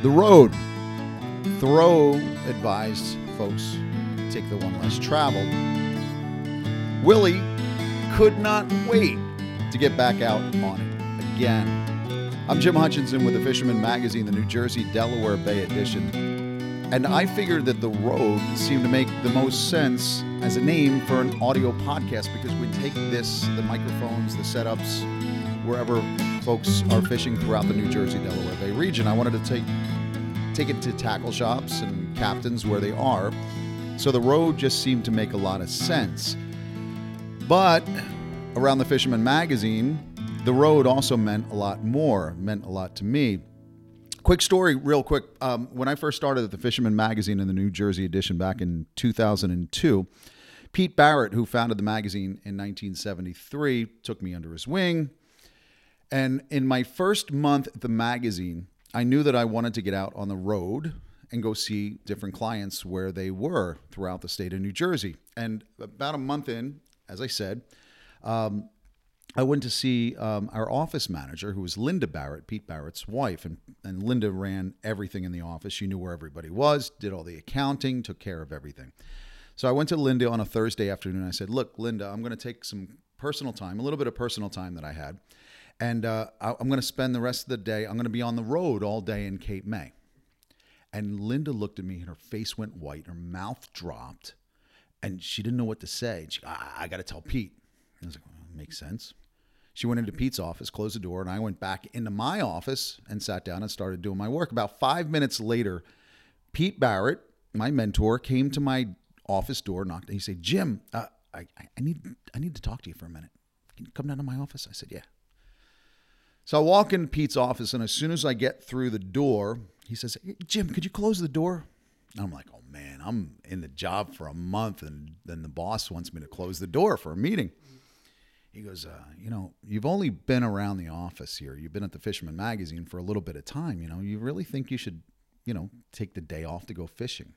The road. Thoreau advised folks take the one less traveled. Willie could not wait to get back out on it again. I'm Jim Hutchinson with the Fisherman Magazine, the New Jersey Delaware Bay edition. And I figured that the road seemed to make the most sense as a name for an audio podcast because we take this, the microphones, the setups, wherever folks are fishing throughout the New Jersey Delaware Bay region. I wanted to take take it to tackle shops and captains where they are. So the road just seemed to make a lot of sense. But around the Fisherman magazine, the road also meant a lot more, meant a lot to me. Quick story, real quick. Um, when I first started at the Fisherman magazine in the New Jersey edition back in 2002, Pete Barrett, who founded the magazine in 1973, took me under his wing. And in my first month at the magazine, I knew that I wanted to get out on the road and go see different clients where they were throughout the state of New Jersey. And about a month in, as I said, um, I went to see um, our office manager, who was Linda Barrett, Pete Barrett's wife. And, and Linda ran everything in the office. She knew where everybody was, did all the accounting, took care of everything. So I went to Linda on a Thursday afternoon. I said, Look, Linda, I'm going to take some personal time, a little bit of personal time that I had. And uh, I'm going to spend the rest of the day, I'm going to be on the road all day in Cape May. And Linda looked at me and her face went white, her mouth dropped, and she didn't know what to say. She, I, I got to tell Pete. I was like, well, makes sense. She went into Pete's office, closed the door, and I went back into my office and sat down and started doing my work. About five minutes later, Pete Barrett, my mentor, came to my office door, knocked, and he said, Jim, uh, I, I, need, I need to talk to you for a minute. Can you come down to my office? I said, Yeah. So I walk into Pete's office, and as soon as I get through the door, he says, hey, Jim, could you close the door? And I'm like, oh man, I'm in the job for a month, and then the boss wants me to close the door for a meeting. He goes, uh, you know, you've only been around the office here. You've been at the Fisherman Magazine for a little bit of time. You know, you really think you should, you know, take the day off to go fishing?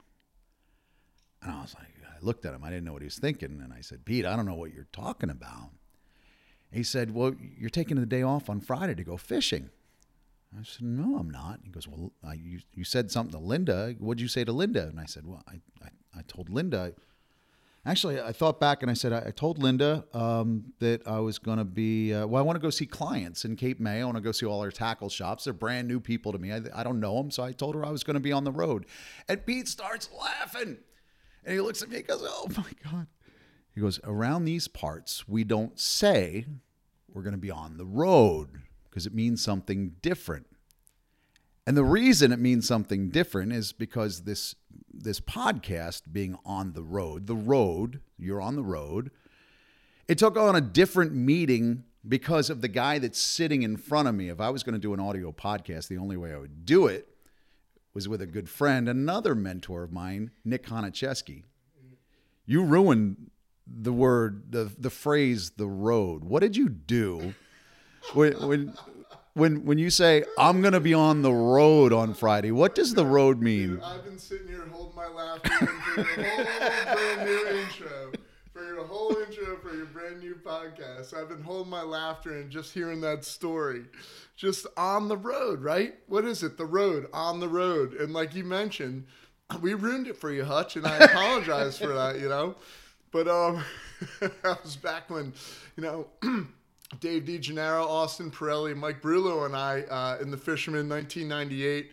And I was like, I looked at him. I didn't know what he was thinking. And I said, Pete, I don't know what you're talking about. He said, Well, you're taking the day off on Friday to go fishing. I said, No, I'm not. He goes, Well, I, you, you said something to Linda. What'd you say to Linda? And I said, Well, I, I, I told Linda. Actually, I thought back and I said, I, I told Linda um, that I was going to be, uh, well, I want to go see clients in Cape May. I want to go see all our tackle shops. They're brand new people to me. I, I don't know them. So I told her I was going to be on the road. And Pete starts laughing. And he looks at me and goes, Oh my God. He goes, Around these parts, we don't say we're going to be on the road because it means something different. And the reason it means something different is because this this podcast being on the road, the road, you're on the road. It took on a different meaning because of the guy that's sitting in front of me. If I was going to do an audio podcast, the only way I would do it was with a good friend, another mentor of mine, Nick Honachefsky. You ruined the word, the the phrase, the road. What did you do when when when when you say I'm gonna be on the road on Friday? What does the road mean? Dude, I've been sitting here holding my laughter for your whole brand new intro. For your whole intro for your brand new podcast. I've been holding my laughter and just hearing that story. Just on the road, right? What is it? The road, on the road. And like you mentioned, we ruined it for you, Hutch, and I apologize for that, you know. But um, that was back when, you know, Dave DeGennaro, Austin Pirelli, Mike Brullo, and I uh, in the Fisherman 1998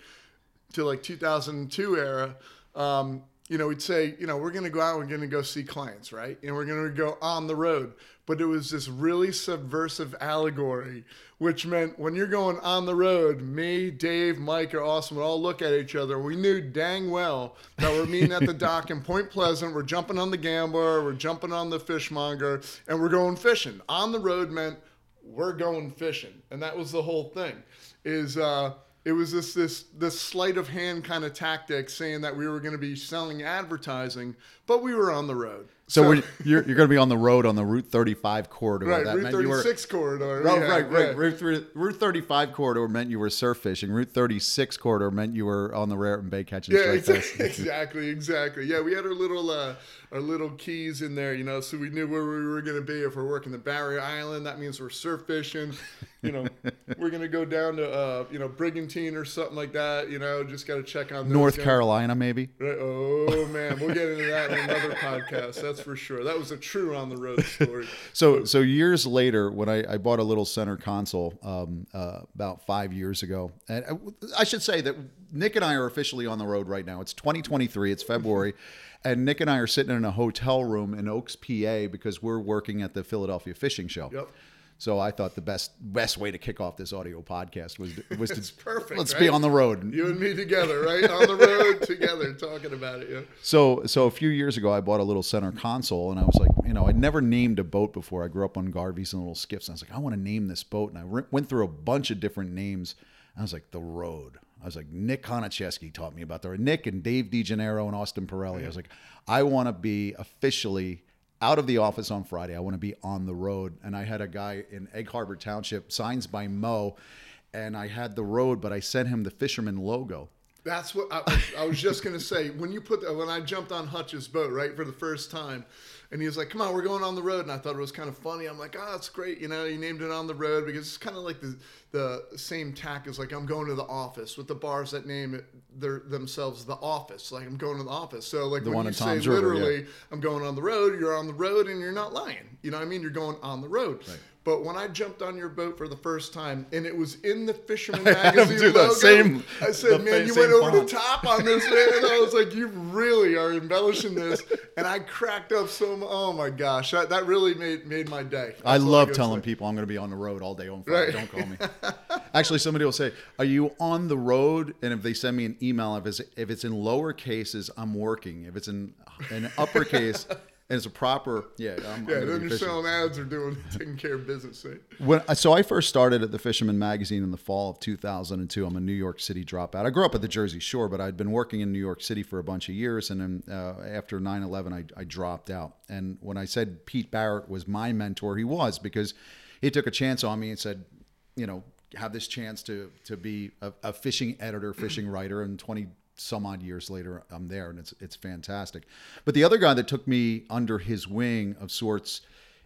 to like 2002 era. Um, you know, we'd say, you know, we're going to go out, we're going to go see clients, right? And we're going to go on the road. But it was this really subversive allegory, which meant when you're going on the road, me, Dave, Mike, or Austin would all look at each other. We knew dang well that we're meeting at the dock in Point Pleasant. We're jumping on the gambler, we're jumping on the fishmonger, and we're going fishing. On the road meant we're going fishing. And that was the whole thing. Is, uh, it was this this this sleight of hand kind of tactic saying that we were going to be selling advertising, but we were on the road. So, So- we're, you're, you're going to be on the road on the Route 35 corridor. Right, that Route meant you were- 36 corridor. Oh, yeah, right, right. yeah. Route, Route 35 corridor meant you were surf fishing. Route 36 corridor meant you were on the Raritan Bay catching Yeah, exactly, exactly, exactly. Yeah, we had our little uh, our little keys in there, you know, so we knew where we were going to be. If we're working the Barrier Island, that means we're surf fishing. You know, we're going to go down to uh, you know Brigantine or something like that. You know, just got to check on North guys. Carolina, maybe. Right. Oh man, we'll get into that in another podcast. That's for sure. That was a true on the road story. So, so years later, when I, I bought a little center console um, uh, about five years ago, and I, I should say that Nick and I are officially on the road right now. It's 2023. It's February, and Nick and I are sitting in a hotel room in Oaks, PA, because we're working at the Philadelphia Fishing Show. Yep. So I thought the best best way to kick off this audio podcast was was to perfect, let's right? be on the road. You and me together, right on the road together, talking about it. Yeah. So, so a few years ago, I bought a little center console, and I was like, you know, I'd never named a boat before. I grew up on Garveys and little skiffs, and I was like, I want to name this boat, and I re- went through a bunch of different names. I was like, the Road. I was like, Nick Honachefsky taught me about the Nick and Dave DeGennaro and Austin Pirelli. I was like, I want to be officially out of the office on Friday. I want to be on the road. And I had a guy in Egg Harbor Township, signs by Mo, and I had the road, but I sent him the fisherman logo. That's what I, I was just gonna say. When you put that when I jumped on Hutch's boat right for the first time, and he was like, "Come on, we're going on the road," and I thought it was kind of funny. I'm like, ah, "Oh, it's great." You know, you named it on the road because it's kind of like the the same tack as like I'm going to the office with the bars that name it their themselves the office. Like I'm going to the office. So like The when you say River, yeah. literally, I'm going on the road. You're on the road, and you're not lying. You know what I mean? You're going on the road. But when I jumped on your boat for the first time, and it was in the Fisherman magazine the logo, same- I said, "Man, you went over font." the top on this, man." And I was like, "You really are embellishing this," and I cracked up so. mu- Oh my gosh, that, that really made made my day. That's I love telling say. people I'm going to be on the road all day on Friday. Right. Don't call me. Actually, somebody will say, "Are you on the road?" And if they send me an email, if it's if it's in lower cases, I'm working. If it's in an uppercase and it's a proper, yeah, I'm, I'm Yeah, then you're selling ads or doing taking care of business. Right? When, so I first started at the Fisherman Magazine in the fall of 2002. I'm a New York City dropout. I grew up at the Jersey Shore, but I'd been working in New York City for a bunch of years, and then uh, after 9/11, I, I dropped out. And when I said Pete Barrett was my mentor, he was because he took a chance on me and said, you know, have this chance to to be a, a fishing editor, fishing writer, and 20 some odd years later, I'm there, and it's it's fantastic. But the other guy that took me under his wing of sorts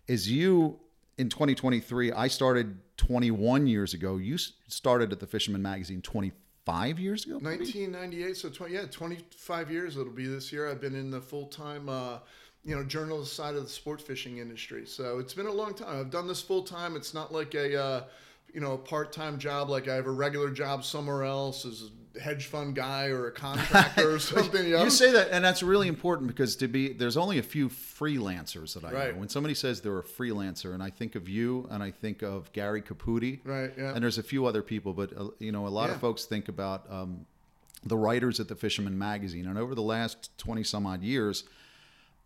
is you in 2023 i started 21 years ago you started at the fisherman magazine 25 years ago maybe? 1998, so 20, yeah, 25 years it'll be this year. I've been in the full time, uh, you know, journalist side of the sport fishing industry. So it's been a long time. I've done this full time. It's not like a, uh, you know, a part time job. Like I have a regular job somewhere else as a hedge fund guy or a contractor or something. You, know? you say that and that's really important because to be there's only a few freelancers that i Right. know when somebody says they're a freelancer and i think of you and i think of gary caputi Right, yeah. and there's a few other people but uh, you know a lot Yeah. of folks think about um, the writers at the fisherman magazine and over the last 20 some odd years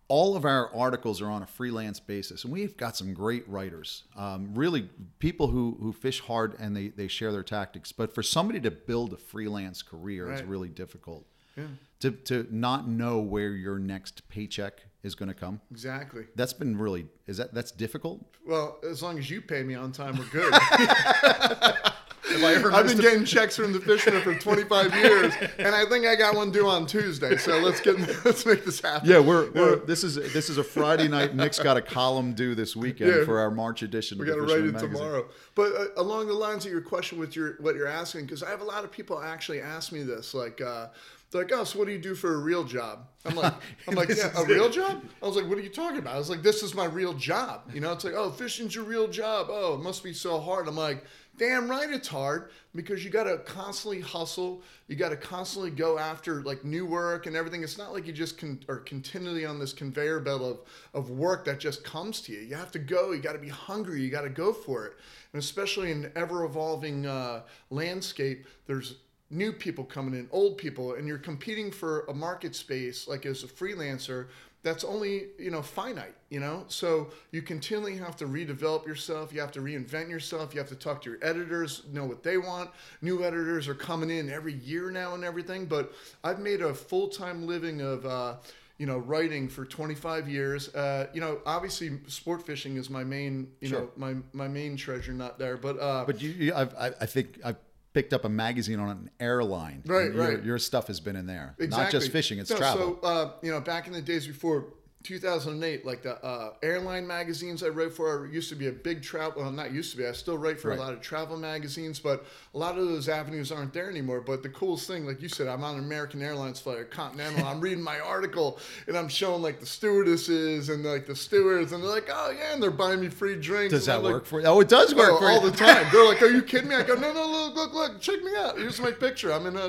all of our articles are on a freelance basis and we've got some great writers um, really people who, who fish hard and they, they share their tactics but for somebody to build a freelance career is really difficult yeah. to, to not know where your next paycheck is going to come exactly. that's been really is that that's difficult Well, as long as you pay me on time, we're good. if i ever I've been getting checks from the fisherman for 25 years, and I think I got one due on Tuesday. So let's get let's make this happen. yeah we're, we're this is this is a friday night nick's got a column due this weekend Yeah. for our march edition We of got to write it Magazine. tomorrow. But uh, along the lines of your question with your what you're asking, because I have a lot of people actually ask me this, like. Uh, they're like, oh, so what do you do for a real job? I'm like, I'm like, yeah, a real it. job? I was like, what are you talking about? I was like, this is my real job. You know, it's like, oh, fishing's your real job. Oh, it must be so hard. I'm like, damn right it's hard because you got to constantly hustle. You got to constantly go after like new work and everything. It's not like you just con- are continually on this conveyor belt of, of work that just comes to you. You have to go. You got to be hungry. You got to go for it. And especially in ever evolving uh, landscape, there's new people coming in, old people, and you're competing for a market space like as a freelancer that's only you know finite you know so you continually have to redevelop yourself you have to reinvent yourself you have to talk to your editors know what they want new editors are coming in every year now and everything but i've made a full-time living of uh, you know, writing for 25 years. Uh, you know, obviously, sport fishing is my main, you Sure. know, my my main treasure nut there. But uh, But you, you I've, I, I think I've picked up a magazine on an airline. Right, your, right. Your stuff has been in there, Exactly. not just fishing; it's No, travel. So, uh, you know, back in the days before 2008, like the uh, airline magazines I wrote for, I used to be a big travel. Well, not used to be. I still write for Right. a lot of travel magazines, but a lot of those avenues aren't there anymore. But the coolest thing, like you said, I'm on an American Airlines flight, or Continental. I'm reading my article, and I'm showing like the stewardesses and like the stewards, and they're like, "Oh yeah," and they're buying me free drinks. Does that like, work for you? Oh, it does work Oh, for all you. the time. They're like, "Are you kidding me?" I go, "No, no, look, look, look, check me out. Here's my picture. I'm in a,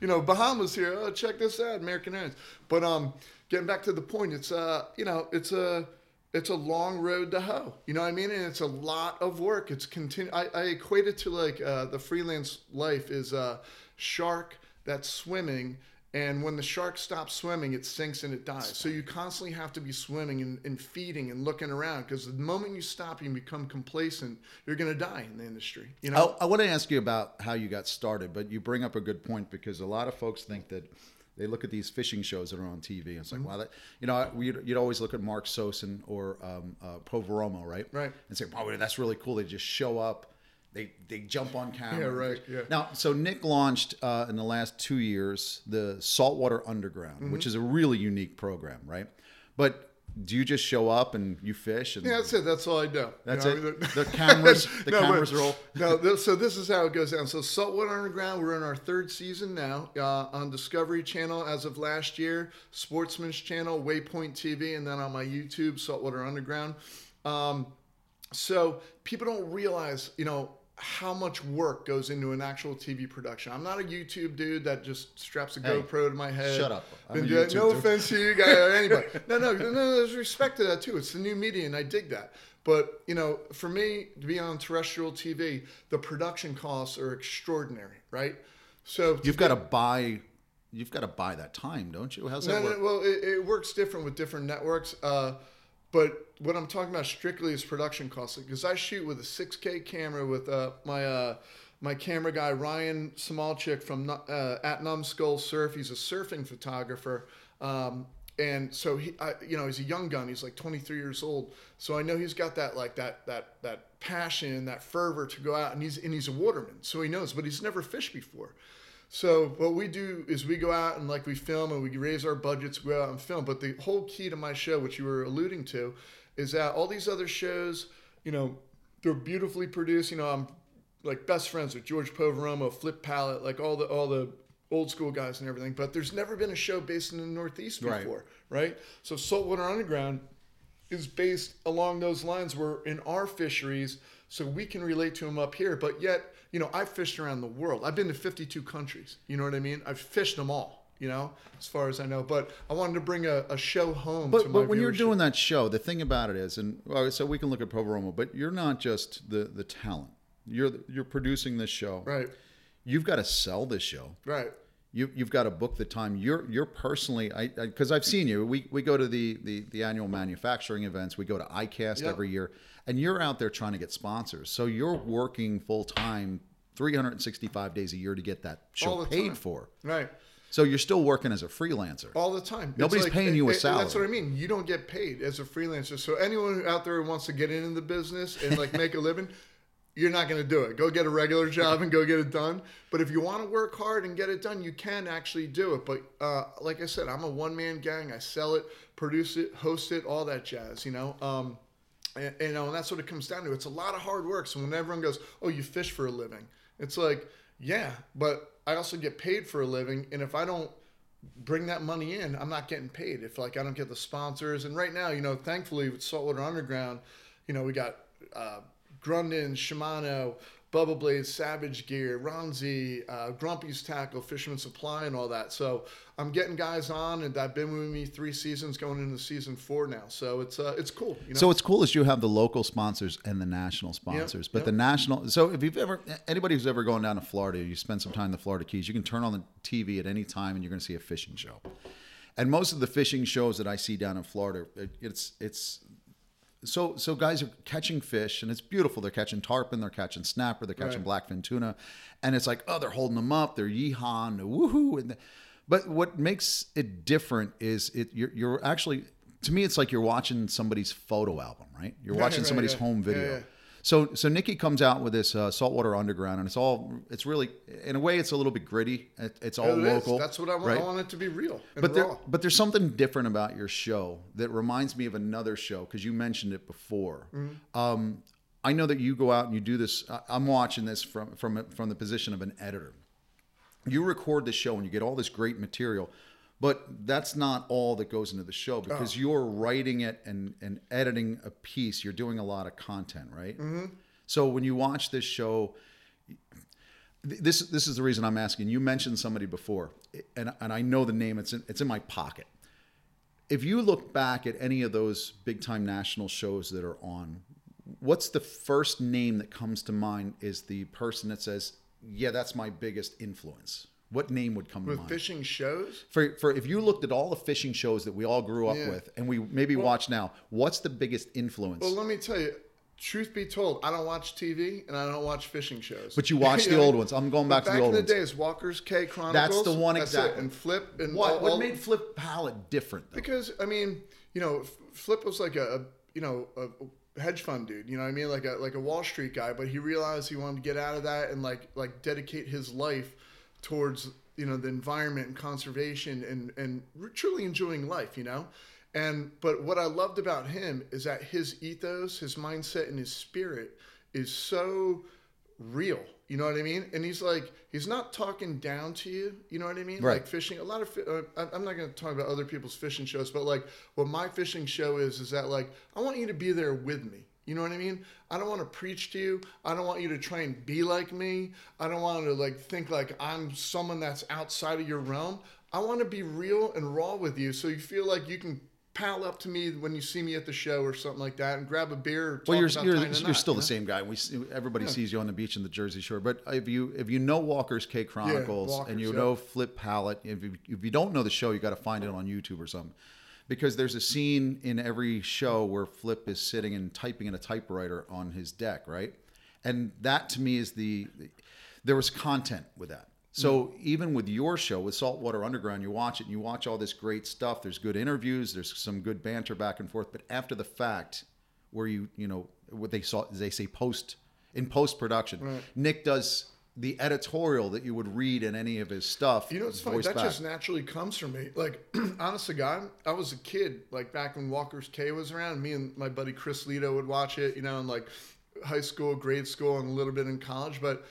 you know, Bahamas here. Oh, check this out, American Airlines." But um, getting back to the point, it's a you know, it's a, it's a long road to hoe. You know what I mean? And it's a lot of work. It's continue. I, I equate it to like uh, the freelance life is a shark that's swimming. And when the shark stops swimming, it sinks and it dies. So you constantly have to be swimming and, and feeding and looking around because the moment you stop and become complacent, you're going to die in the industry. You know? I, I want to ask you about how you got started, but you bring up a good point because a lot of folks think that they look at these fishing shows that are on TV and it's Mm-hmm. like, wow, that, you know, you'd, you'd always look at Mark Sosin or um, uh, Poveromo, right? Right. And say, wow, that's really cool. They just show up, they they jump on camera. Yeah, right, yeah. Now, so Nick launched uh, in the last two years the Saltwater Underground, Mm-hmm. which is a really unique program, right? But do you just show up and you fish? And Yeah, that's it. That's all I do. That's You it? know, The cameras- the No, but- cameras roll? No, this, so this is how it goes down. So Saltwater Underground, we're in our third season now uh, on Discovery Channel as of last year, Sportsman's Channel, Waypoint TV, and then on my YouTube, Saltwater Underground. Um, so people don't realize, you know, how much work goes into an actual TV production. I'm not a YouTube dude that just straps a Hey, GoPro to my head. shut up. I'm Been a doing- YouTube no dude. offense to you guys or anybody. No, no, no, no. There's respect to that too. It's the new media, and I dig that. But you know, for me to be on terrestrial TV, the production costs are extraordinary, right? So You've got to buy. You've got to buy that time, don't you? How's that no, work? no, well, it, it works different with different networks. Uh, but what I'm talking about strictly is production costs. Because I shoot with a 6K camera with uh, my uh, my camera guy Ryan Samalchik from uh, at Surf. He's a surfing photographer. Um, and so he, I, you know, he's a young gun. He's like 23 years old. So I know he's got that like that that that passion, and that fervor to go out. And he's and he's a waterman, so he knows. But he's never fished before. So what we do is we go out and like we film and we raise our budgets, go out and film. But the whole key to my show, which you were alluding to, is that all these other shows, you know, they're beautifully produced. You know, I'm like best friends with George Poveromo, Flip Pallot, like all the all the old school guys and everything. But there's never been a show based in the Northeast Right. before, right? So Saltwater Underground is based along those lines. We're in our fisheries, so we can relate to them up here. But yet, you know, I've fished around the world. I've been to 52 countries. You know what I mean? I've fished them all. You know, as far as I know. But I wanted to bring a, a show home. to But, my but when you're doing that show, the thing about it is, and well, so we can look at Poveromo, but you're not just the the talent. You're you're producing this show. right, You've got to sell this show. right, You you've got to book the time. You're you're personally, I because I've seen you. We we go to the the the annual manufacturing events. We go to ICAST Yeah. every year, and you're out there trying to get sponsors. So you're working full time, 365 days a year to get that show paid time. for. right. So you're still working as a freelancer. all the time. Nobody's paying you a salary. That's what I mean. You don't get paid as a freelancer. So anyone out there who wants to get into the business and like make a living, you're not going to do it. Go get a regular job and go get it done. But if you want to work hard and get it done, you can actually do it. But uh, like I said, I'm a one man gang. I sell it, produce it, host it, all that jazz. You know. Um, and, you know, and that's what it comes down to. It's a lot of hard work. So when everyone goes, "Oh, you fish for a living," it's like, yeah, but I also get paid for a living, and if I don't bring that money in, I'm not getting paid. If like I don't get the sponsors, and right now, you know, thankfully with Saltwater Underground, you know, we got uh, Grundens, Shimano, Bubble Blades, Savage Gear, Ronzi, uh, Grumpy's Tackle, Fisherman Supply, and all that. So I'm getting guys on, and I've been with me three seasons, going into season four now. So it's uh, it's cool. You know? So what's cool is you have the local sponsors and the national sponsors. but yep. the national, so if you've ever, anybody who's ever gone down to Florida, you spend some time in the Florida Keys, you can turn on the TV at any time and you're going to see a fishing show. And most of the fishing shows that I see down in Florida, it, it's it's so so guys are catching fish and it's beautiful. They're catching tarpon, they're catching snapper, they're catching Right. blackfin tuna, and it's like oh they're holding them up, they're yeehawing, they're woohoo, and the, But what makes it different is it you're, you're actually to me it's like you're watching somebody's photo album, right? You're watching right, somebody's yeah. home Yeah, video. yeah. So so Nikki comes out with this uh, Saltwater Underground, and it's all it's really in a way it's a little bit gritty. It, it's all It is. local. That's what I want. right? I want it to be real But there, raw. but there's something different about your show that reminds me of another show because you mentioned it before. Mm-hmm. Um, I know that you go out and you do this. I'm watching this from from from the position of an editor. You record the show and you get all this great material, but that's not all that goes into the show because Oh. you're writing it and and editing a piece. You're doing a lot of content, right? Mm-hmm. So when you watch this show, this this is the reason I'm asking. You mentioned somebody before, and and I know the name. It's in, it's in my pocket. If you look back at any of those big time national shows that are on, what's the first name that comes to mind? Is the person that says, "Yeah, that's my biggest influence." What name would come to with mind? fishing shows. for, for if you looked at all the fishing shows that we all grew up Yeah. with and we maybe watch now, what's the biggest influence? Well, let me tell you. Truth be told, I don't watch TV and I don't watch fishing shows. but you watch the old ones. I'm going back But to the old ones. Back in the days, Walker's Cay Chronicles. That's the one exactly. And Flip and what all- what made Flip Pallot different though? Because I mean, you know, Flip was like a, a you know a hedge fund dude. You know what I mean? Like a like a Wall Street guy. But he realized he wanted to get out of that and like like dedicate his life towards you know the environment and conservation and and truly enjoying life. You know. And but what I loved about him is that his ethos, his mindset, and his spirit is so real. You know what I mean? And he's like, he's not talking down to you. You know what i mean right. like fishing a lot of uh, i'm not going to talk about other people's fishing shows, but like what my fishing show is, is that like I want you to be there with me. You know what I mean? I don't want to preach to you. I don't want you to try and be like me. I don't want to like think like I'm someone that's outside of your realm. I want to be real and raw with you, so you feel like you can pal up to me when you see me at the show or something like that, and grab a beer. Or Well, you're you're, you're knot, still you the same guy. We see, everybody sees you on the beach in the Jersey Shore. But if you if you know Walker's Cay Chronicles and Walker's, you yeah. know Flip Pallot, if you, if you don't know the show, you got to find it on YouTube or something. Because there's a scene in every show where Flip is sitting and typing in a typewriter on his deck, right? And that to me is the there was content with that. So mm-hmm. even with your show with Saltwater Underground, you watch it and you watch all this great stuff. There's good interviews, there's some good banter back and forth. But after the fact, where you you know what they saw they say post in post production, Nick does the editorial that you would read in any of his stuff. You know it's funny? That back. just naturally comes from me. Like, honest to God, I was a kid, like back when Walker's Cay was around. Me and my buddy Chris Lito would watch it, you know, in like high school, grade school, and a little bit in college. But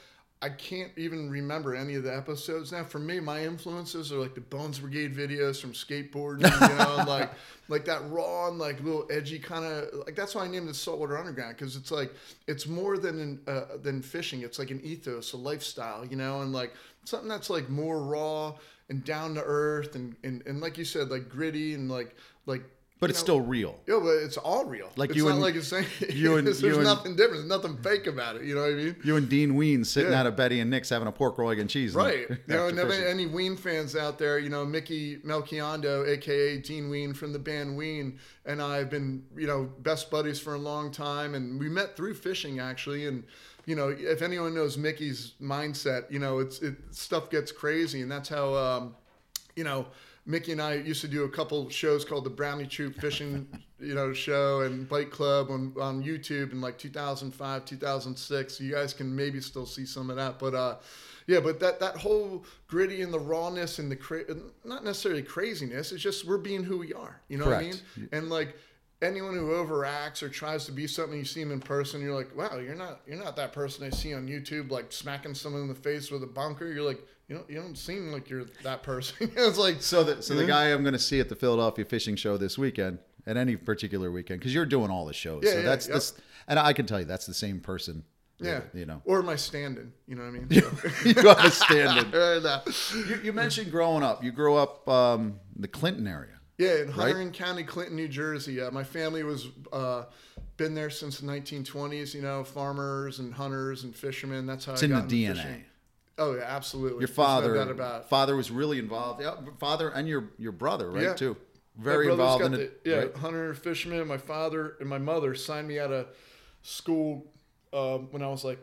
I can't even remember any of the episodes now. For me, my influences are like the Bones Brigade videos from skateboarding, you know, like like that raw and like little edgy kind of like that's why I named it Saltwater Underground because it's like it's more than an, uh, than fishing. It's like an ethos, a lifestyle, you know, and like something that's like more raw and down to earth and, and and like you said, like gritty and like like. But you it's know, still real. yeah, but it's all real. Like it's you not and- like it's saying you and- there's you and- nothing different. There's nothing fake about it. You know what I mean? You and Dean Ween sitting Yeah. out of Betty and Nick's having a pork roll egg and cheese. Right. after You know, and any Ween fans out there, you know, Mickey Melchiondo, aka Dean Ween from the band Ween, and I have been, you know, best buddies for a long time. And we met through fishing actually. And, you know, if anyone knows Mickey's mindset, you know, it's it stuff gets crazy. And that's how um, you know, Mickey and I used to do a couple shows called the Brownie Troop Fishing, you know, show and Bike Club on, on YouTube in like 2005, 2006. So you guys can maybe still see some of that, but uh, yeah, but that that whole gritty and the rawness and the cra- not necessarily craziness. It's just we're being who we are. You know what I mean? And like anyone who overacts or tries to be something you see them in person, you're like, wow, you're not you're not that person I see on YouTube like smacking someone in the face with a bunker. You're like, you don't you don't seem like you're that person. it's like So the so the guy I'm going to see at the Philadelphia Fishing Show this weekend, at any particular weekend, because you're doing all the shows. Yeah, so yeah, that's yep. this, and I can tell you that's the same person. yeah, you know, or my stand-in. You know what I mean? you have a stand-in. Uh. You, you mentioned growing up. You grew up um, in the Clinton area. Yeah, in Right? Hunterdon County, Clinton, New Jersey. Uh, my family was uh, been there since the 1920s. You know, farmers and hunters and fishermen. That's how It's I in the DNA. fishing. Oh yeah, absolutely. Your There's no father, about father was really involved. Yeah, father and your your brother, right? Yeah. Too very involved in it. the- yeah, right? hunter, fisherman. My father and my mother signed me out of school um, when I was like,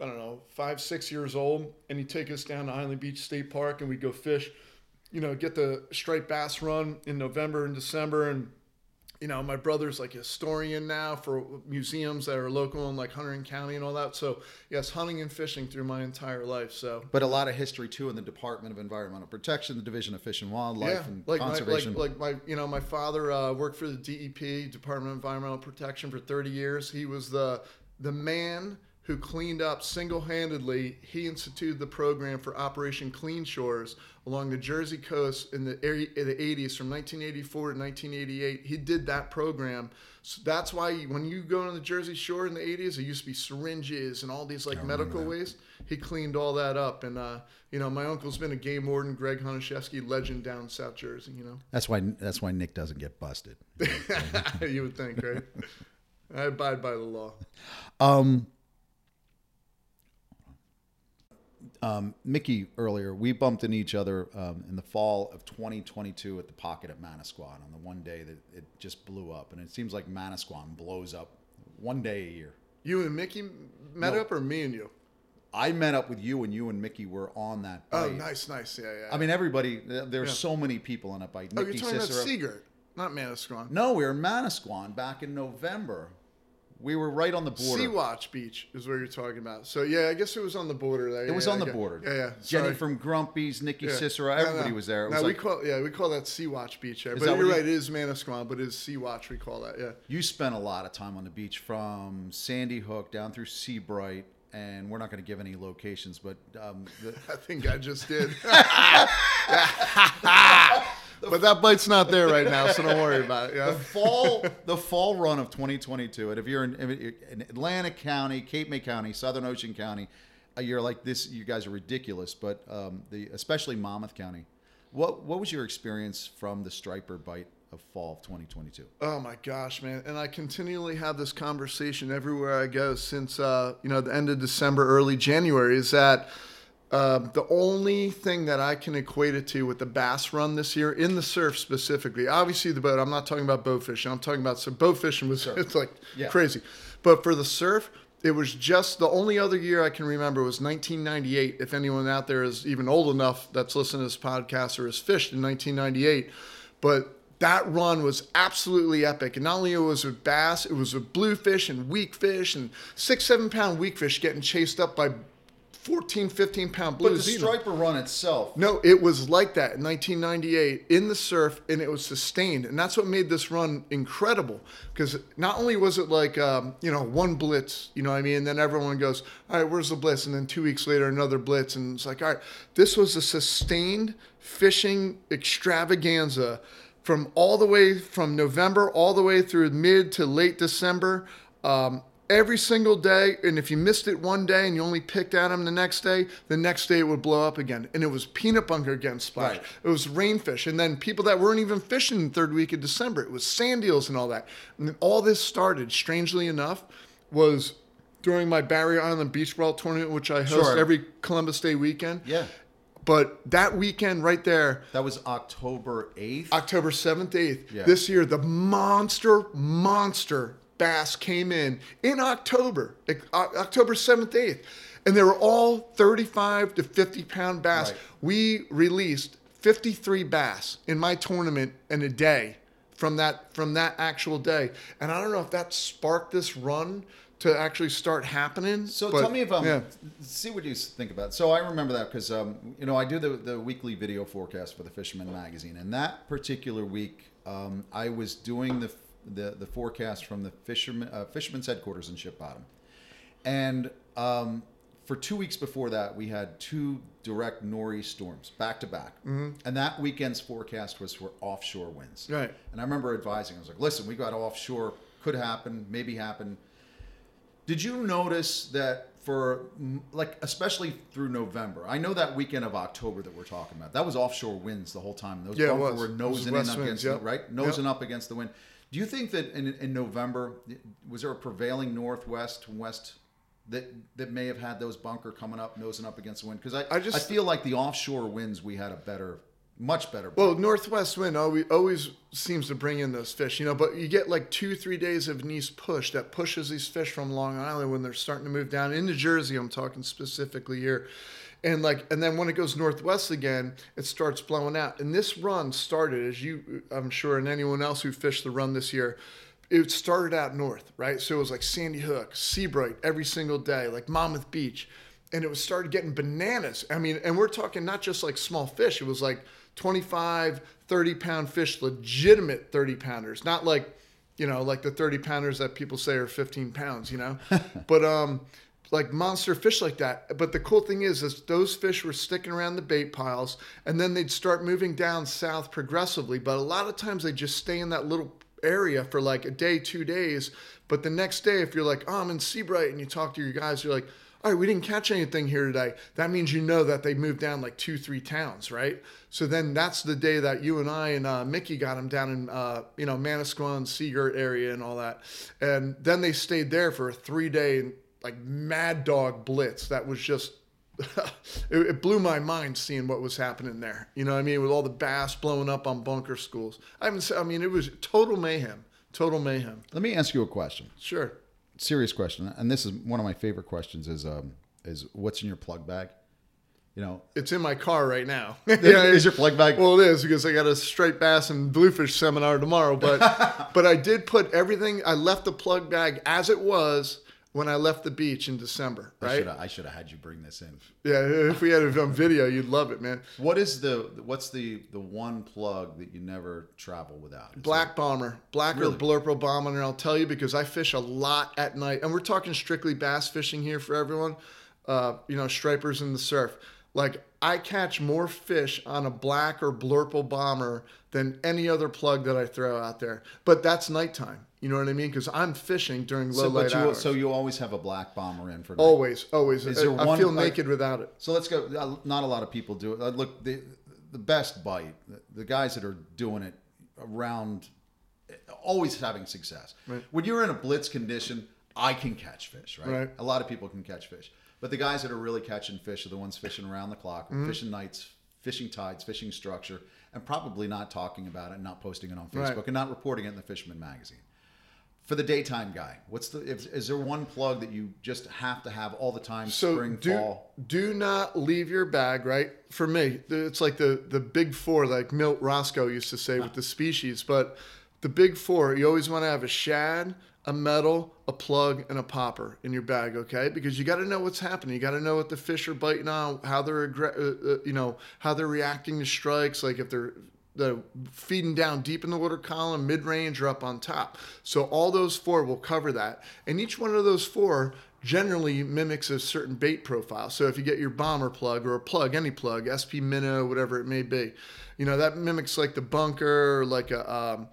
I don't know, five, six years old, and he'd take us down to Island Beach State Park, and we'd go fish you know, get the striped bass run in November and December, and you know, my brother's like a historian now for museums that are local in like Hunterdon County and all that. So yes, hunting and fishing through my entire life. So But a lot of history too in the Department of Environmental Protection, the Division of Fish and Wildlife, and like Conservation. My, like, like my, you know, my father uh, worked for the DEP, Department of Environmental Protection, for 30 years. He was the the man who cleaned up single-handedly. He instituted the program for Operation Clean Shores along the Jersey coast in the area in the 80s from 1984 to 1988. He did that program. So that's why when you go on the Jersey Shore in the 80s, there used to be syringes and all these like medical waste. He cleaned all that up, and uh, you know, my uncle's been a game warden, Greg Honachefsky, legend down in South Jersey. You know. that's why that's why Nick doesn't get busted. you would think, right? I abide by the law. Um, um, Mickey earlier, we bumped into each other um, in the fall of 2022 at the Pocket at Manasquan on the one day that it just blew up, and it seems like Manasquan blows up one day a year. You and Mickey met No. up, or me and you? I met up with you, and you and Mickey were on that. Oh, nice, nice, yeah, yeah. I mean, everybody. There's Yeah. so many people on that bike. oh, Mickey you're talking Cicero. about Sea Girt, not Manasquan. No, we were in Manasquan back in November. We were right on the border. Sea-Watch Beach is where you're talking about. So yeah, I guess it was on the border there. It yeah, was on the border. Yeah, yeah. Jenny from Grumpy's, Nikki Yeah. Cicero, everybody no. was there. It no, was we like call yeah we call that Sea-Watch Beach there. But you're you- right, it is Manasquan, but it is Sea-Watch we call that. Yeah. you spent a lot of time on the beach from Sandy Hook down through Sea Bright, and we're not going to give any locations, but um, the, I think I just did. but that bite's not there right now, so don't worry about it. the fall the fall run of 2022 and if you're in, in atlantic county cape may county southern ocean county uh, you're like this you guys are ridiculous but um, the especially monmouth county what what was your experience from the striper bite of fall of 2022 Oh my gosh, man! And I continually have this conversation everywhere I go since uh, you know the end of December, early January. Is that um, the only thing that I can equate it to with the bass run this year in the surf specifically? Obviously, the boat. I'm not talking about bow fishing. I'm talking about so bow fishing was it's like Yeah. crazy, but for the surf. It was just the only other year I can remember was 1998. If anyone out there is even old enough that's listening to this podcast or has fished in 1998, but that run was absolutely epic. And not only it was it with bass, it was with bluefish and weak fish and six, seven pound weak fish getting chased up by 14, 15 pound but the blues. striper run itself No, it was like that in 1998 in the surf, and it was sustained, and that's what made this run incredible. Because not only was it like um, you know one blitz, you know what I mean, and then everyone goes, all right, where's the blitz? And then two weeks later, another blitz, and it's like, all right, this was a sustained fishing extravaganza from all the way from November all the way through mid to late December. Um, every single day. And if you missed it one day and you only picked at them the next day, the next day it would blow up again. And it was peanut bunker again splash. Right. It was rainfish. And then people that weren't even fishing the third week of December, it was sand eels and all that. And all this started, strangely enough, was during my Barrier Island Beach Brawl tournament, which I host Sure. every Columbus Day weekend. yeah But that weekend right there, that was october 8th October 7th, 8th. Yeah. This year, the monster, monster bass came in in October, October 7th, 8th. And they were all 35 to 50 pound bass. Right. We released 53 bass in my tournament in a day from that from that actual day. And I don't know if that sparked this run to actually start happening. So but, tell me if I'm yeah. see what you think about. So I remember that because um, you know I do the the weekly video forecast for the Fisherman magazine, and that particular week um, I was doing the the, the forecast from the fisherman uh, fisherman's headquarters in Ship Bottom, and um, for two weeks before that we had two direct nor'east storms back to back, Mm-hmm. and that weekend's forecast was for offshore winds. Right. And I remember advising, I was like, listen, we got offshore, could happen, maybe happen. Did you notice that for like especially through November? I know that weekend of October that we're talking about. That was offshore winds the whole time. Those Yeah, it boats was. were nosing in against yep. the, right, nosing up against the wind. Do you think that in, in November was there a prevailing northwest west that that may have had those bunker coming up nosing up against the wind? Because I I just- I feel like the offshore winds we had a better, much better. Well, northwest wind always, always seems to bring in those fish, you know. But you get like two, three days of nice push that pushes these fish from Long Island when they're starting to move down into Jersey. I'm talking specifically here, and like and then when it goes northwest again it starts blowing out. And this run started as you i'm sure and anyone else who fished the run this year it started out north right? So it was like sandy hook seabright every single day like monmouth beach. And it was started getting bananas. I mean and we're talking not just like small fish. It was like 25 30 pound fish legitimate 30 pounders not like you know like the 30 pounders that people say are 15 pounds you know? But um like monster fish like that. But the cool thing is, is those fish were sticking around the bait piles, and then they'd start moving down south progressively. But a lot of times they just stay in that little area for like a day, two days. But the next day, if you're like, oh, I'm in Sea Bright, and you talk to your guys, you're like, all right, we didn't catch anything here today. That means you know that they moved down like two, three towns, right? So then that's the day that you and I and uh, Mickey got them down in, uh, you know, Manasquan, Sea Girt area and all that. And then they stayed there for a three day like mad dog blitz that was just it, it, blew my mind seeing what was happening there. You know what I mean? With all the bass blowing up on bunker schools. I haven't I mean it was total mayhem. Total mayhem. Let me ask you a question. Sure. Serious question. And this is one of my favorite questions is um is what's in your plug bag? You know, it's in my car right now. yeah, is your plug bag? Well, it is because I got a straight bass and bluefish seminar tomorrow. But but I did put everything. I left the plug bag as it was when I left the beach in December, right? I should have had you bring this in. Yeah, if we had it on video, you'd love it, man. What is the what's the the one plug that you never travel without? Is Black that... bomber, black really? or blurple bomber, and I'll tell you because I fish a lot at night, and we're talking strictly bass fishing here for everyone. Uh, you know, stripers in the surf. Like I catch more fish on a black or blurple bomber than any other plug that I throw out there. But that's nighttime. You know what I mean? Because I'm fishing during low so, light you, hours. So you always have a black bomber in for night. always, always. Is there I, one, I feel naked without it. So let's go. Uh, not a lot of people do it. Uh, look, the the best bite, the guys that are doing it around, always having success. Right. When you're in a blitz condition, I can catch fish. Right? right. A lot of people can catch fish, but the guys that are really catching fish are the ones fishing around the clock, mm-hmm. fishing nights, fishing tides, fishing structure, and probably not talking about it, not posting it on Facebook, right. and not reporting it in the Fisherman magazine for the daytime guy? What's the is, is, there one plug that you just have to have all the time so spring do, fall? do not leave your bag right? For me it's like the the big four like milt rosko used to say with the species but the big four you always want to have a shad a metal a plug and a popper in your bag okay? Because you got to know what's happening. You got to know what the fish are biting on how they're uh, uh, you know how they're reacting to strikes like if they're the feeding down deep in the water column, mid range, or up on top. So all those four will cover that. And each one of those four generally mimics a certain bait profile. So if you get your bomber plug or a plug, any plug, SP minnow, whatever it may be, you know, that mimics like the bunker, or like a, um,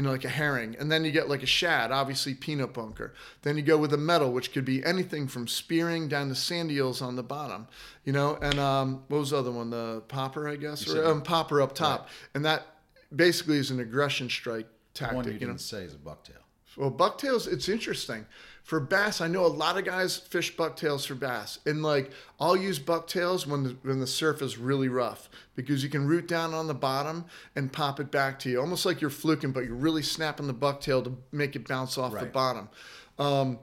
you know, like a herring. And then you get like a shad, obviously peanut bunker. Then you go with a metal, which could be anything from spearing down to sand eels on the bottom, you know. And um, what was the other one? The popper, I guess, or um, popper up top. Right. And that basically is an aggression strike tactic. one you, you didn't know? say is a bucktail. Well, bucktails, it's interesting. For bass, I know a lot of guys fish bucktails for bass, and like I'll use bucktails when the when the surf is really rough because you can root down on the bottom and pop it back to you, almost like you're fluking, but you're really snapping the bucktail to make it bounce off right. the bottom. Um,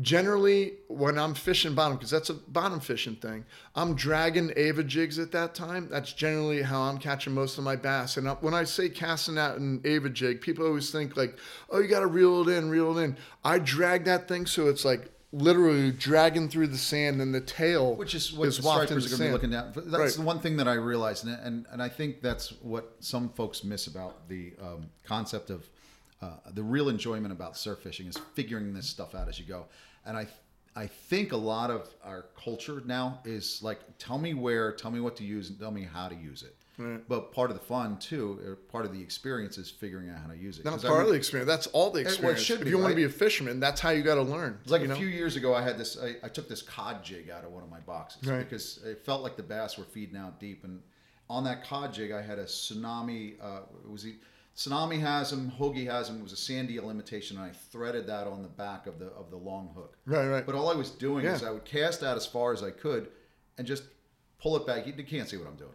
generally when I'm fishing bottom, because that's a bottom fishing thing, I'm dragging Ava jigs at that time. That's generally how I'm catching most of my bass. And when I say casting out an Ava jig, people always think like, oh, you got to reel it in, reel it in. I drag that thing so it's like literally dragging through the sand and the tail which is what is the stripers are going to be looking at that's right. the one thing that i realized and, and, and i think that's what some folks miss about the um, concept of uh, the real enjoyment about surf fishing is figuring this stuff out as you go and I I think a lot of our culture now is like, tell me where, tell me what to use, and tell me how to use it. Right. But part of the fun too, or part of the experience is figuring out how to use it. Not part I mean, of the experience. That's all the experience. Well, if be, you right? want to be a fisherman, that's how you got to learn. It's like a know? few years ago, I had this. I, I, took this cod jig out of one of my boxes right. because it felt like the bass were feeding out deep, and on that cod jig, I had a tsunami. Uh, it was Tsunami has him. Hogy has him. It was a sandy imitation, and I threaded that on the back of the of the long hook. Right, right. But all I was doing yeah. is I would cast out as far as I could, and just pull it back. You can't see what I'm doing.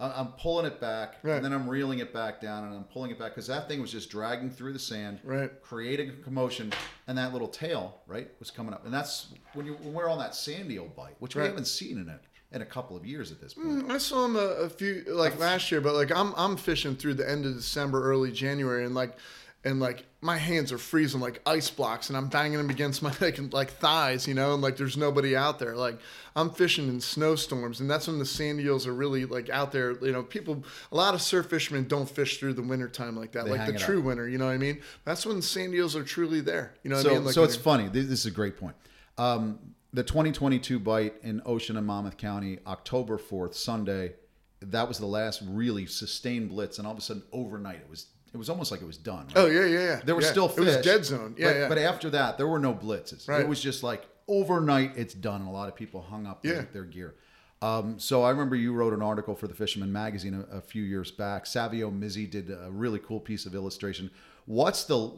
I'm pulling it back, right. and then I'm reeling it back down, and I'm pulling it back because that thing was just dragging through the sand, right. creating a commotion, and that little tail, right, was coming up, and that's when you when we're on that sandy old bite, which we haven't seen in it in a couple of years at this point. I saw him a, a few like last year, but like I'm I'm fishing through the end of December, early January, and like and like my hands are freezing like ice blocks, and I'm banging them against my like like thighs, you know, and like there's nobody out there. Like I'm fishing in snowstorms, and that's when the sand eels are really like out there. You know, people a lot of surf fishermen don't fish through the winter time like that, They like the true winter. You know what I mean? That's when sand eels are truly there. You know what so, I mean? Like so it's funny. This, this is a great point. Um, the 2022 bite in Ocean and Monmouth County, October 4th, Sunday. That was the last really sustained blitz, and all of a sudden, overnight, it was it was almost like it was done. right? Oh yeah, yeah, yeah. There were Yeah. still It fish. was dead zone. Yeah, but, yeah. But after that, there were no blitzes. Right. It was just like overnight, it's done. And a lot of people hung up their, Yeah. their gear. Um, so I remember you wrote an article for the Fisherman magazine a, a few years back. Savio Mizzi did a really cool piece of illustration. What's the?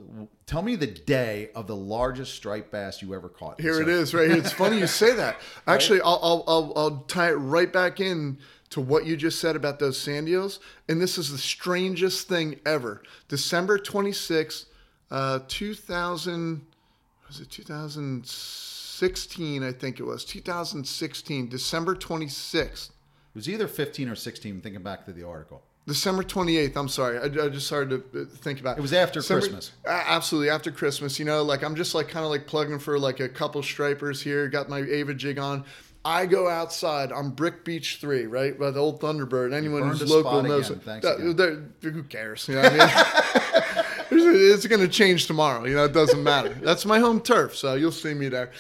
Tell me the day of the largest striped bass you ever caught. Here it So- is, right here. It's funny you say that. Actually, I'll, I'll, I'll, I'll tie it right back in to what you just said about those sand eels. And this is the strangest thing ever. December 26th, uh, 2000, was it 2016? I think it was 2016, December 26th. It was either 15 or 16. Thinking back to the article. December 28th. I'm sorry. I, I just started to uh, think about It It was after December- Christmas. Absolutely. After Christmas. You know, like I'm just like kind of like plugging for like a couple stripers here. Got my Ava jig on. I go outside on Brick Beach 3, right? By the old Thunderbird. Anyone who's local knows it. That- who cares? You know what I mean? it's going to change tomorrow. You know, it doesn't matter. That's my home turf, so you'll see me there.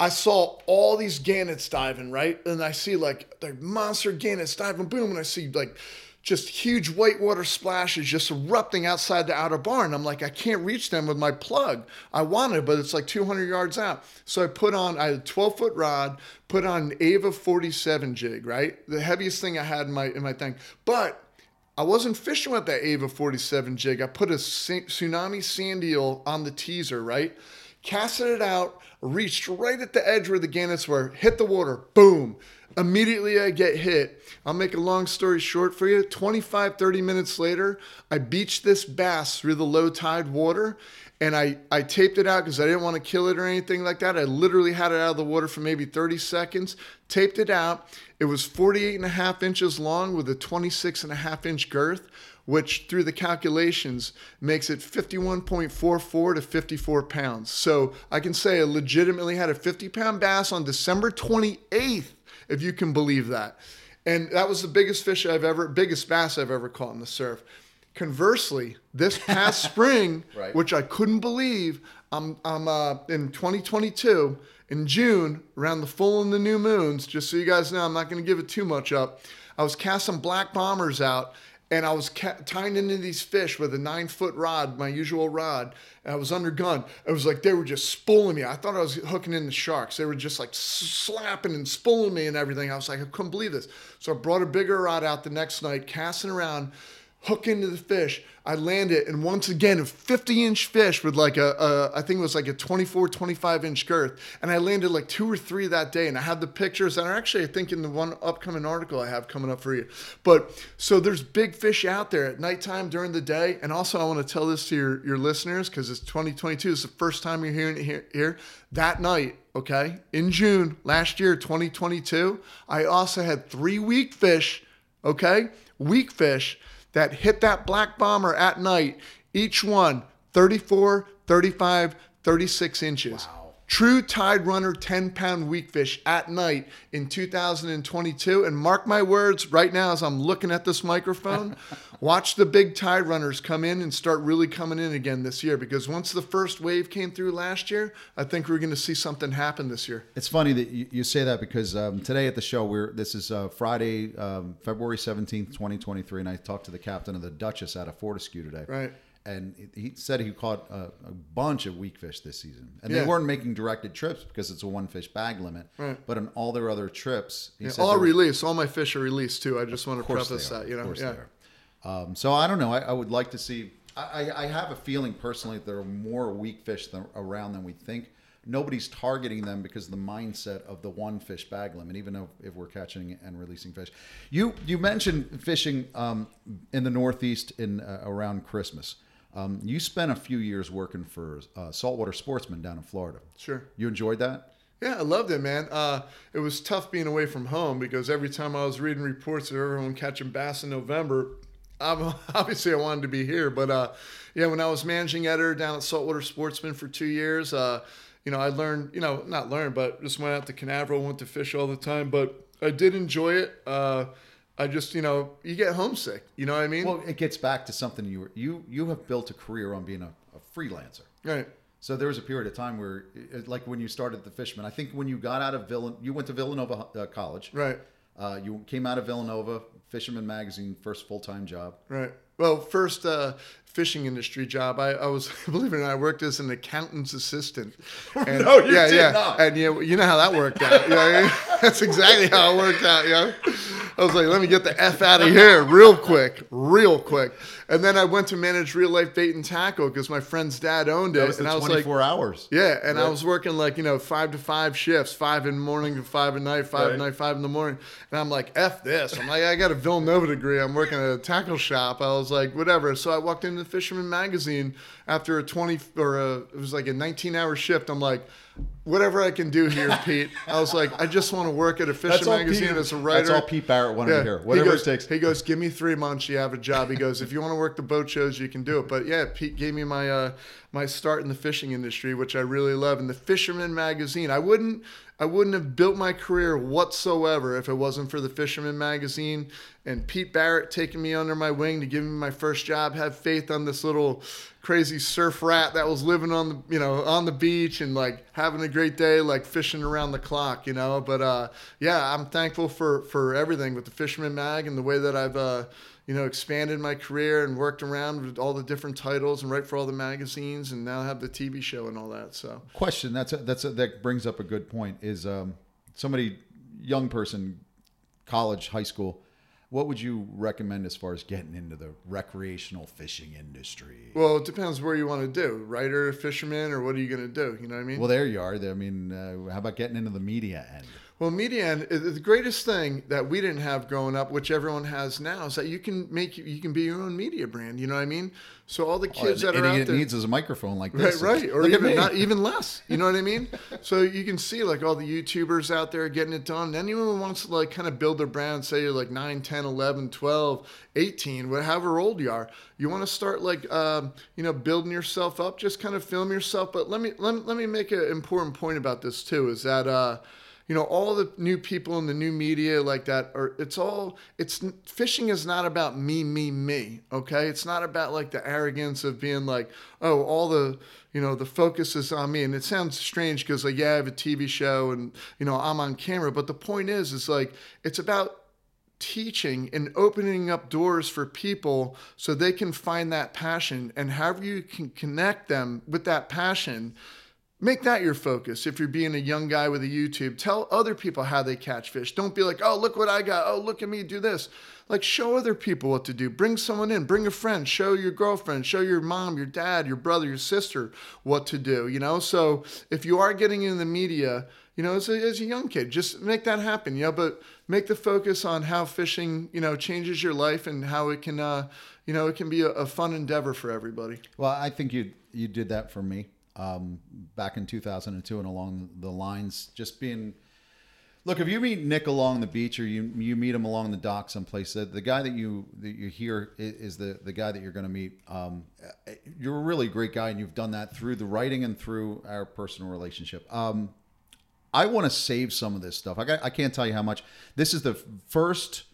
I saw all these gannets diving, right? And I see like the monster gannets diving, boom, and I see like just huge whitewater splashes just erupting outside the outer barn. I'm like, I can't reach them with my plug. I wanted, but it's like 200 yards out. So I put on, I had a 12 foot rod, put on an Ava 47 jig, right? The heaviest thing I had in my in my thing, but I wasn't fishing with that Ava 47 jig. I put a tsunami sand eel on the teaser, right? Casted it out, reached right at the edge where the gannets were, hit the water, boom. Immediately I get hit. I'll make a long story short for you. 25, 30 minutes later, I beached this bass through the low tide water and I, I taped it out because I didn't want to kill it or anything like that. I literally had it out of the water for maybe 30 seconds, taped it out. It was 48 and a half inches long with a 26 and a half inch girth, which through the calculations makes it 51.44 to 54 pounds. So I can say I legitimately had a 50 pound bass on December 28th, if you can believe that. And that was the biggest fish I've ever, biggest bass I've ever caught in the surf. Conversely, this past spring, Right. which I couldn't believe, I'm, I'm uh, in 2022 in June around the full and the new moons. Just so you guys know, I'm not going to give it too much up. I was casting black bombers out, and I was ca- tying into these fish with a nine foot rod, my usual rod, and I was under gun. It was like they were just spooling me. I thought I was hooking in the sharks. They were just like slapping and spooling me and everything. I was like, I couldn't believe this. So I brought a bigger rod out the next night, casting around hook into the fish. I land it, and once again, a 50 inch fish with like a, a I think it was like a 24, 25 inch girth. And I landed like two or three that day, and I have the pictures. And actually, I think in the one upcoming article I have coming up for you. But so there's big fish out there at nighttime during the day. And also, I want to tell this to your, your listeners because it's 2022. It's the first time you're hearing it here, here. That night, okay, in June last year, 2022, I also had three weak fish, okay, weak fish that hit that black bomber at night, each one 34, 35, 36 inches. True tide runner 10 pound weak fish at night in 2022. And mark my words right now as I'm looking at this microphone, watch the big tide runners come in and start really coming in again this year because once the first wave came through last year, I think we're going to see something happen this year. It's funny that you, you say that because um, today at the show, we're this is uh, Friday, um, February seventeenth, twenty twenty three, and I talked to the captain of the Duchess out of Fortescue today. Right. And he said he caught a, a bunch of weak fish this season, and Yeah. they weren't making directed trips because it's a one fish bag limit. Right. But on all their other trips, he Yeah, said all were- released. All my fish are released too. I just want to preface that. You know, yeah. Um, so I don't know. I, I would like to see. I, I, I have a feeling personally that there are more weak fish than, around than we think. Nobody's targeting them because of the mindset of the one fish bag limit, even though if we're catching and releasing fish. You you mentioned fishing um, in the Northeast in uh, around Christmas. Um, you spent a few years working for uh, Saltwater Sportsman down in Florida. Sure. You enjoyed that? Yeah, I loved it, man. Uh, it was tough being away from home because every time I was reading reports of everyone catching bass in November, I'm, obviously I wanted to be here. But uh, yeah, when I was managing editor down at Saltwater Sportsman for two years, uh, you know, I learned, you know, not learned, but just went out to Canaveral, went to fish all the time. But I did enjoy it. I just, you know, you get homesick. You know what I mean? Well, it gets back to something you were you you have built a career on being a, a freelancer. right. So there was a period of time where, it- like when you started the Fishman, I think when you got out of Villan, you went to Villanova uh, College. Right. Uh, you came out of Villanova, Fisherman Magazine, first full time job. Right. Well, first uh, fishing industry job. I, I was, believe it or not, I worked as an accountant's assistant. And, No, you yeah, did yeah. not. And yeah, you know how that worked out. You know what I mean? That's exactly how it worked out. You know? I was like, let me get the f out of here real quick, real quick. And then I went to manage real life bait and tackle because my friend's dad owned it, and I was like, four hours. yeah, and I was working like you know five to five shifts, five in the morning to five at night, five Right. at night, five in the morning, and I'm like, f this. I'm like, I got a Villanova degree. I'm working at a tackle shop. I was like, whatever. So I walked into Fisherman Magazine after a 20 or a it was like a 19 hour shift. I'm like, whatever I can do here, Pete. I was like, I just want to work at a all, Magazine Pete, as a writer. that's all Pete Barrett wanted to hear. He Whatever goes- it takes. He goes, give me three months, you have a job. He goes, if you want to work the boat shows, you can do it. But yeah, Pete gave me my uh, my start in the fishing industry, which I really love. And the Fisherman magazine, I wouldn't I wouldn't have built my career whatsoever if it wasn't for the Fisherman magazine and Pete Barrett taking me under my wing to give me my first job. Have faith on this little crazy surf rat that was living on the you know on the beach and like having a great day, like fishing around the clock, you know. But uh, yeah, I'm thankful for for everything with the Fisherman mag and the way that I've. Uh, you know, expanded my career and worked around with all the different titles and write for all the magazines and now have the TV show and all that. So Question. That's a, that's a, that brings up a good point. Is um, somebody young person, college, high school. What would you recommend as far as getting into the recreational fishing industry? Well, it depends where you want to do. Writer, fisherman, or what are you going to do? You know what I mean? Well, there you are. I mean, uh, how about getting into the media end? Well, media end, uh, the greatest thing that we didn't have growing up, which everyone has now, is that you can make you can be your own media brand. You know what I mean? So all the kids All that are out there, needs is a microphone like this. right, or Look even not even less. You know what I mean? so you can see like all the YouTubers out there getting it done. Anyone who wants to like kind of build their brand, say you're like 9, 10, 11, 12, 18, whatever old you are, you want to start like um, you know building yourself up. Just kind of film yourself. But let me let, let me make an important point about this too. Is that uh, you know all the new people in the new media like that are it's all it's fishing is not about me me me okay? It's not about like the arrogance of being like oh all the you know the focus is on me. And it sounds strange because like yeah i have a tv show and you know i'm on camera. But the point is is like it's about teaching and opening up doors for people so they can find that passion. And however you can connect them with that passion make that your focus. If you're being a young guy with a youtube tell other people how they catch fish. Don't be like oh look what i got. Oh look at me do this. Like show other people what to do. Bring someone in. Bring a friend. Show your girlfriend. Show your mom your dad your brother your sister what to do you know? So if you are getting in the media you know as a, as a young kid just make that happen you know? But make the focus on how fishing you know changes your life and how it can uh you know it can be a, a fun endeavor for everybody. Well, I think you you did that for me um, back in 2002, and along the lines, just being. Look, if you meet Nick along the beach, or you you meet him along the dock someplace, the, the guy that you that you hear is the the guy that you're going to meet. Um, you're a really great guy, and you've done that through the writing and through our personal relationship. Um, I want to save some of this stuff. I, got, I can't tell you how much. This is the first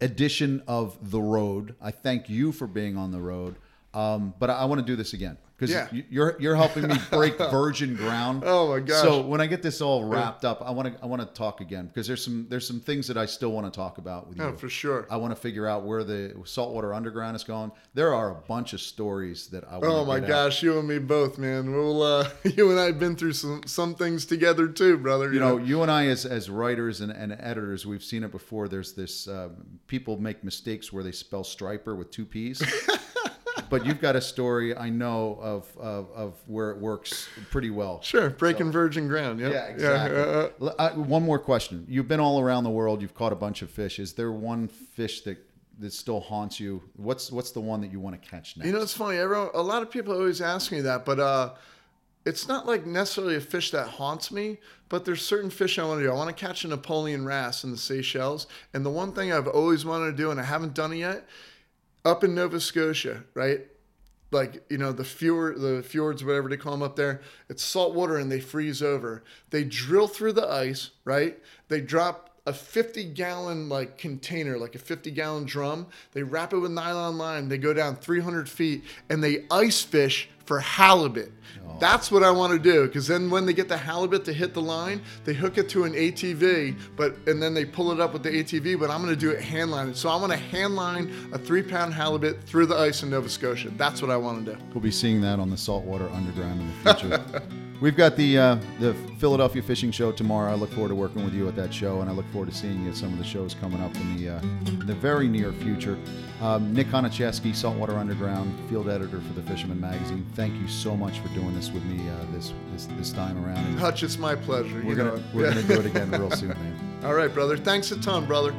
edition of The Road. I thank you for being on the road. Um, but I, I want to do this again because Yeah. you're you're helping me break virgin ground. Oh, my gosh. So when I get this all wrapped up, I want to I want to talk again because there's some there's some things that I still want to talk about with you. oh for sure I want to figure out where the saltwater underground is going. There are a bunch of stories that I. Want Oh my get out. gosh, you and me both, man. We'll uh, you and I have been through some some things together too, brother. you know, you and I as as writers and, and editors, we've seen it before. There's this um, people make mistakes where they spell striper with two p's. but you've got a story I know of, of of where it works pretty well. sure, breaking virgin ground. Yep. Yeah, exactly. uh, uh, one more question. You've been all around the world. You've caught a bunch of fish. Is there one fish that that still haunts you? What's what's the one that you want to catch next? you know, it's funny. Everyone, a lot of people always ask me that, but uh, it's not like necessarily a fish that haunts me, but there's certain fish I want to do. I want to catch a Napoleon wrasse in the Seychelles, and the one thing I've always wanted to do, and I haven't done it yet, up in Nova Scotia, right? Like you know the fjord, the fjords, whatever they call them up there. It's salt water and they freeze over. They drill through the ice, right? They drop a 50 gallon like container, like a 50 gallon drum. They wrap it with nylon line. They go down 300 feet and they ice fish for halibut. That's what I want to do because then when they get the halibut to hit the line, they hook it to an ATV, but and then they pull it up with the ATV. But I'm going to do it hand. So I want to hand line a three pound halibut through the ice in Nova Scotia. That's what I want to do. We'll be seeing that on the Saltwater Underground in the future. We've got the uh, the Philadelphia Fishing Show tomorrow. I look forward to working with you at that show, and I look forward to seeing you at some of the shows coming up in the uh, in the very near future. Um, Nick Honachefsky, Saltwater Underground field editor for the Fisherman Magazine. Thank you so much for doing this with me uh, this, this this time around. And Hutch, it's my pleasure. we're you gonna know. we're gonna do it again real soon, man. All right, brother. Thanks a ton, brother.